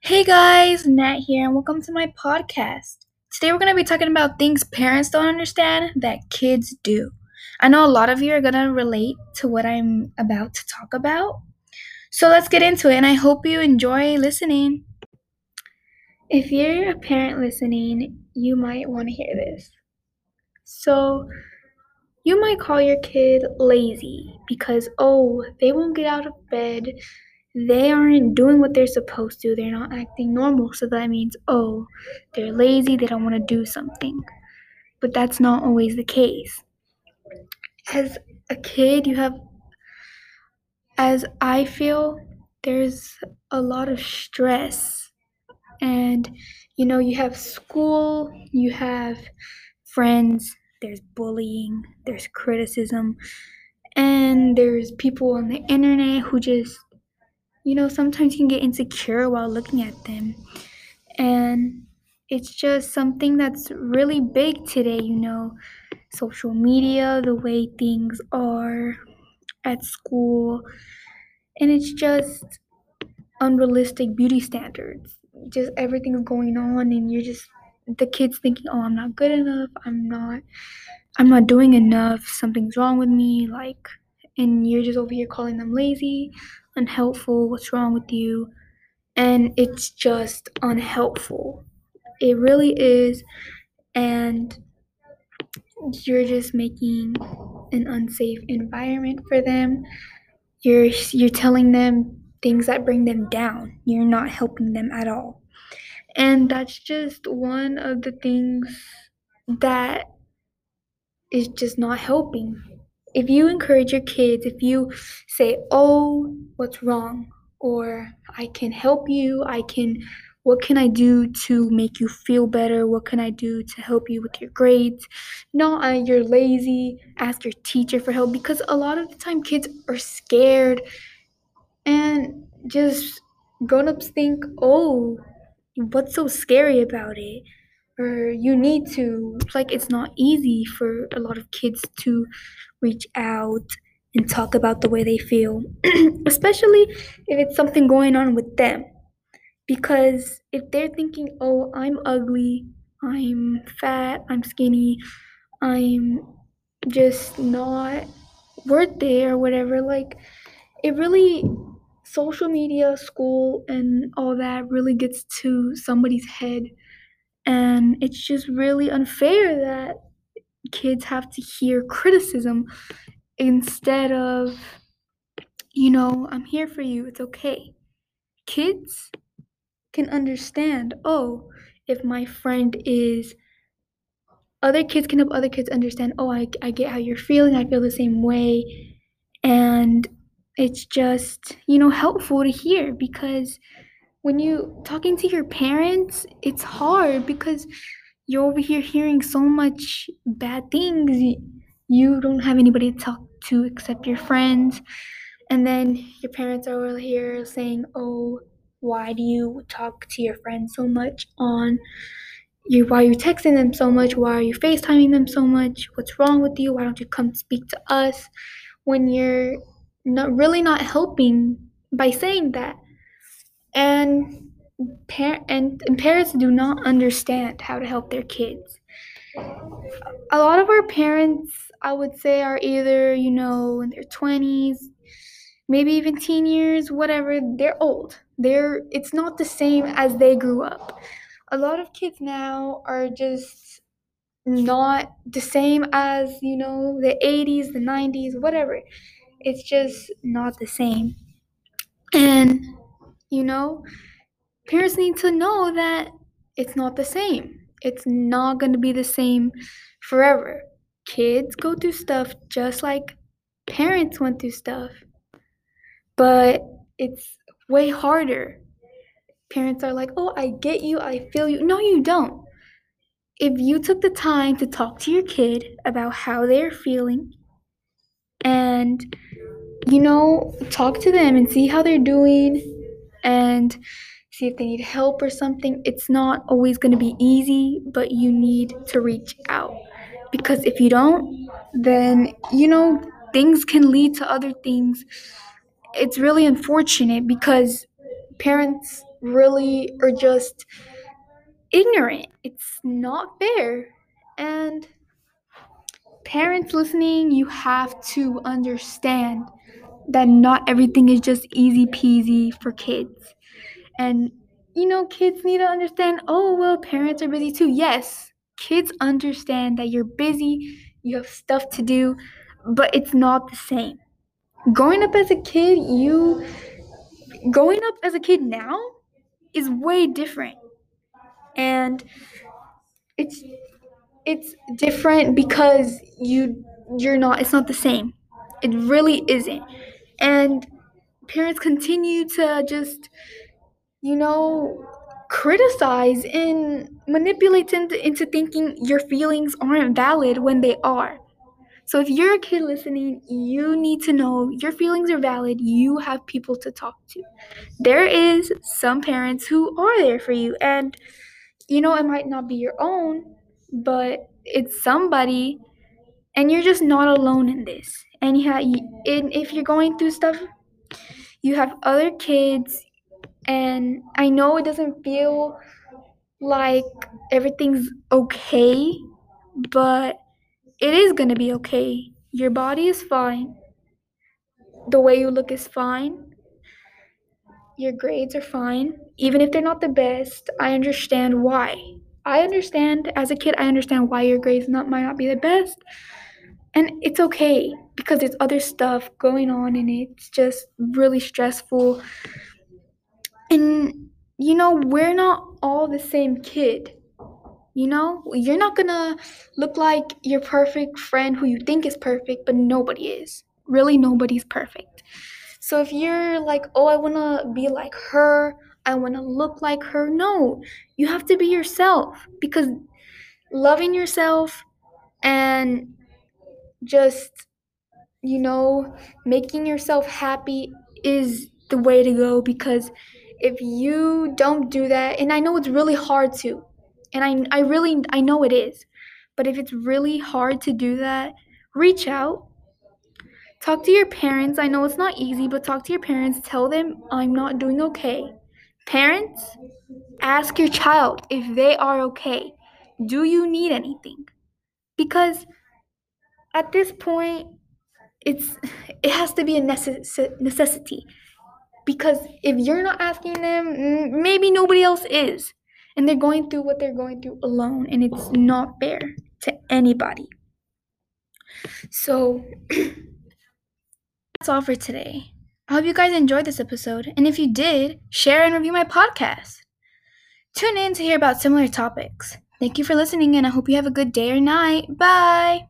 Hey guys, Nat here, and welcome to my podcast. Today we're going to be talking about things parents don't understand that kids do. I know a lot of you are going to relate to what I'm about to talk about. So let's get into it, and I hope you enjoy listening. If you're a parent listening, you might want to hear this. So, you might call your kid lazy because, oh, they won't get out of bed they aren't doing what they're supposed to. They're not acting normal. So that means, oh, they're lazy. They don't want to do something. But that's not always the case. As a kid, you have, as I feel, there's a lot of stress. And, you know, you have school, you have friends, there's bullying, there's criticism, and there's people on the internet who just you know, sometimes you can get insecure while looking at them. And it's just something that's really big today, you know, social media, the way things are at school. And it's just unrealistic beauty standards. Just everything's going on and you're just the kids thinking, "Oh, I'm not good enough. I'm not I'm not doing enough. Something's wrong with me." Like and you're just over here calling them lazy unhelpful, what's wrong with you? And it's just unhelpful. It really is. And you're just making an unsafe environment for them. You're you're telling them things that bring them down. You're not helping them at all. And that's just one of the things that is just not helping if you encourage your kids, if you say, Oh, what's wrong? Or I can help you, I can, what can I do to make you feel better? What can I do to help you with your grades? No, uh, you're lazy, ask your teacher for help because a lot of the time kids are scared and just grown ups think, Oh, what's so scary about it? Or you need to like it's not easy for a lot of kids to reach out and talk about the way they feel especially if it's something going on with them. Because if they're thinking oh i'm ugly i'm fat i'm skinny i'm just not worth it or whatever like it really social media school and all that really gets to somebody's head and it's just really unfair that kids have to hear criticism instead of, you know, I'm here for you, it's okay. Kids can understand, oh, if my friend is other kids can help other kids understand, oh, I, I get how you're feeling, I feel the same way. And it's just, you know, helpful to hear because when you talking to your parents, it's hard because you're over here hearing so much bad things. You don't have anybody to talk to except your friends. And then your parents are over here saying, "Oh, why do you talk to your friends so much on you why are you texting them so much? Why are you FaceTiming them so much? What's wrong with you? Why don't you come speak to us?" When you're not really not helping by saying that and par- and, and parents do not understand how to help their kids. A lot of our parents, I would say, are either, you know, in their 20s, maybe even teen years, whatever. They're old. They're it's not the same as they grew up. A lot of kids now are just not the same as, you know, the 80s, the 90s, whatever. It's just not the same. And you know, parents need to know that it's not the same. It's not going to be the same forever. Kids go through stuff just like parents went through stuff, but it's way harder. Parents are like, oh, I get you, I feel you. No, you don't. If you took the time to talk to your kid about how they're feeling and, you know, talk to them and see how they're doing and see if they need help or something. It's not always going to be easy, but you need to reach out. Because if you don't, then, you know, things can lead to other things. It's really unfortunate because parents really are just ignorant. It's not fair. And parents listening, you have to understand that not everything is just easy peasy for kids. And you know, kids need to understand, oh, well, parents are busy too. Yes, kids understand that you're busy, you have stuff to do, but it's not the same. Growing up as a kid, you growing up as a kid now is way different. And it's it's different because you you're not it's not the same. It really isn't. And parents continue to just you know criticize and manipulate into, into thinking your feelings aren't valid when they are. So if you're a kid listening, you need to know your feelings are valid. You have people to talk to. There is some parents who are there for you and you know it might not be your own, but it's somebody and you're just not alone in this. And you have mm-hmm. and if you're going through stuff, you have other kids and I know it doesn't feel like everything's okay, but it is going to be okay. Your body is fine. The way you look is fine. Your grades are fine. Even if they're not the best, I understand why. I understand as a kid, I understand why your grades not might not be the best. And it's okay because there's other stuff going on and it's just really stressful. And you know, we're not all the same kid. You know, you're not gonna look like your perfect friend who you think is perfect, but nobody is. Really, nobody's perfect. So if you're like, oh, I wanna be like her, I wanna look like her, no, you have to be yourself because loving yourself and just, you know, making yourself happy is the way to go because if you don't do that, and I know it's really hard to, and I, I really, I know it is, but if it's really hard to do that, reach out. Talk to your parents. I know it's not easy, but talk to your parents. Tell them I'm not doing okay. Parents, ask your child if they are okay. Do you need anything? Because at this point, it's it has to be a necess- necessity because if you're not asking them, maybe nobody else is. And they're going through what they're going through alone, and it's not fair to anybody. So, that's all for today. I hope you guys enjoyed this episode, and if you did, share and review my podcast. Tune in to hear about similar topics. Thank you for listening, and I hope you have a good day or night. Bye!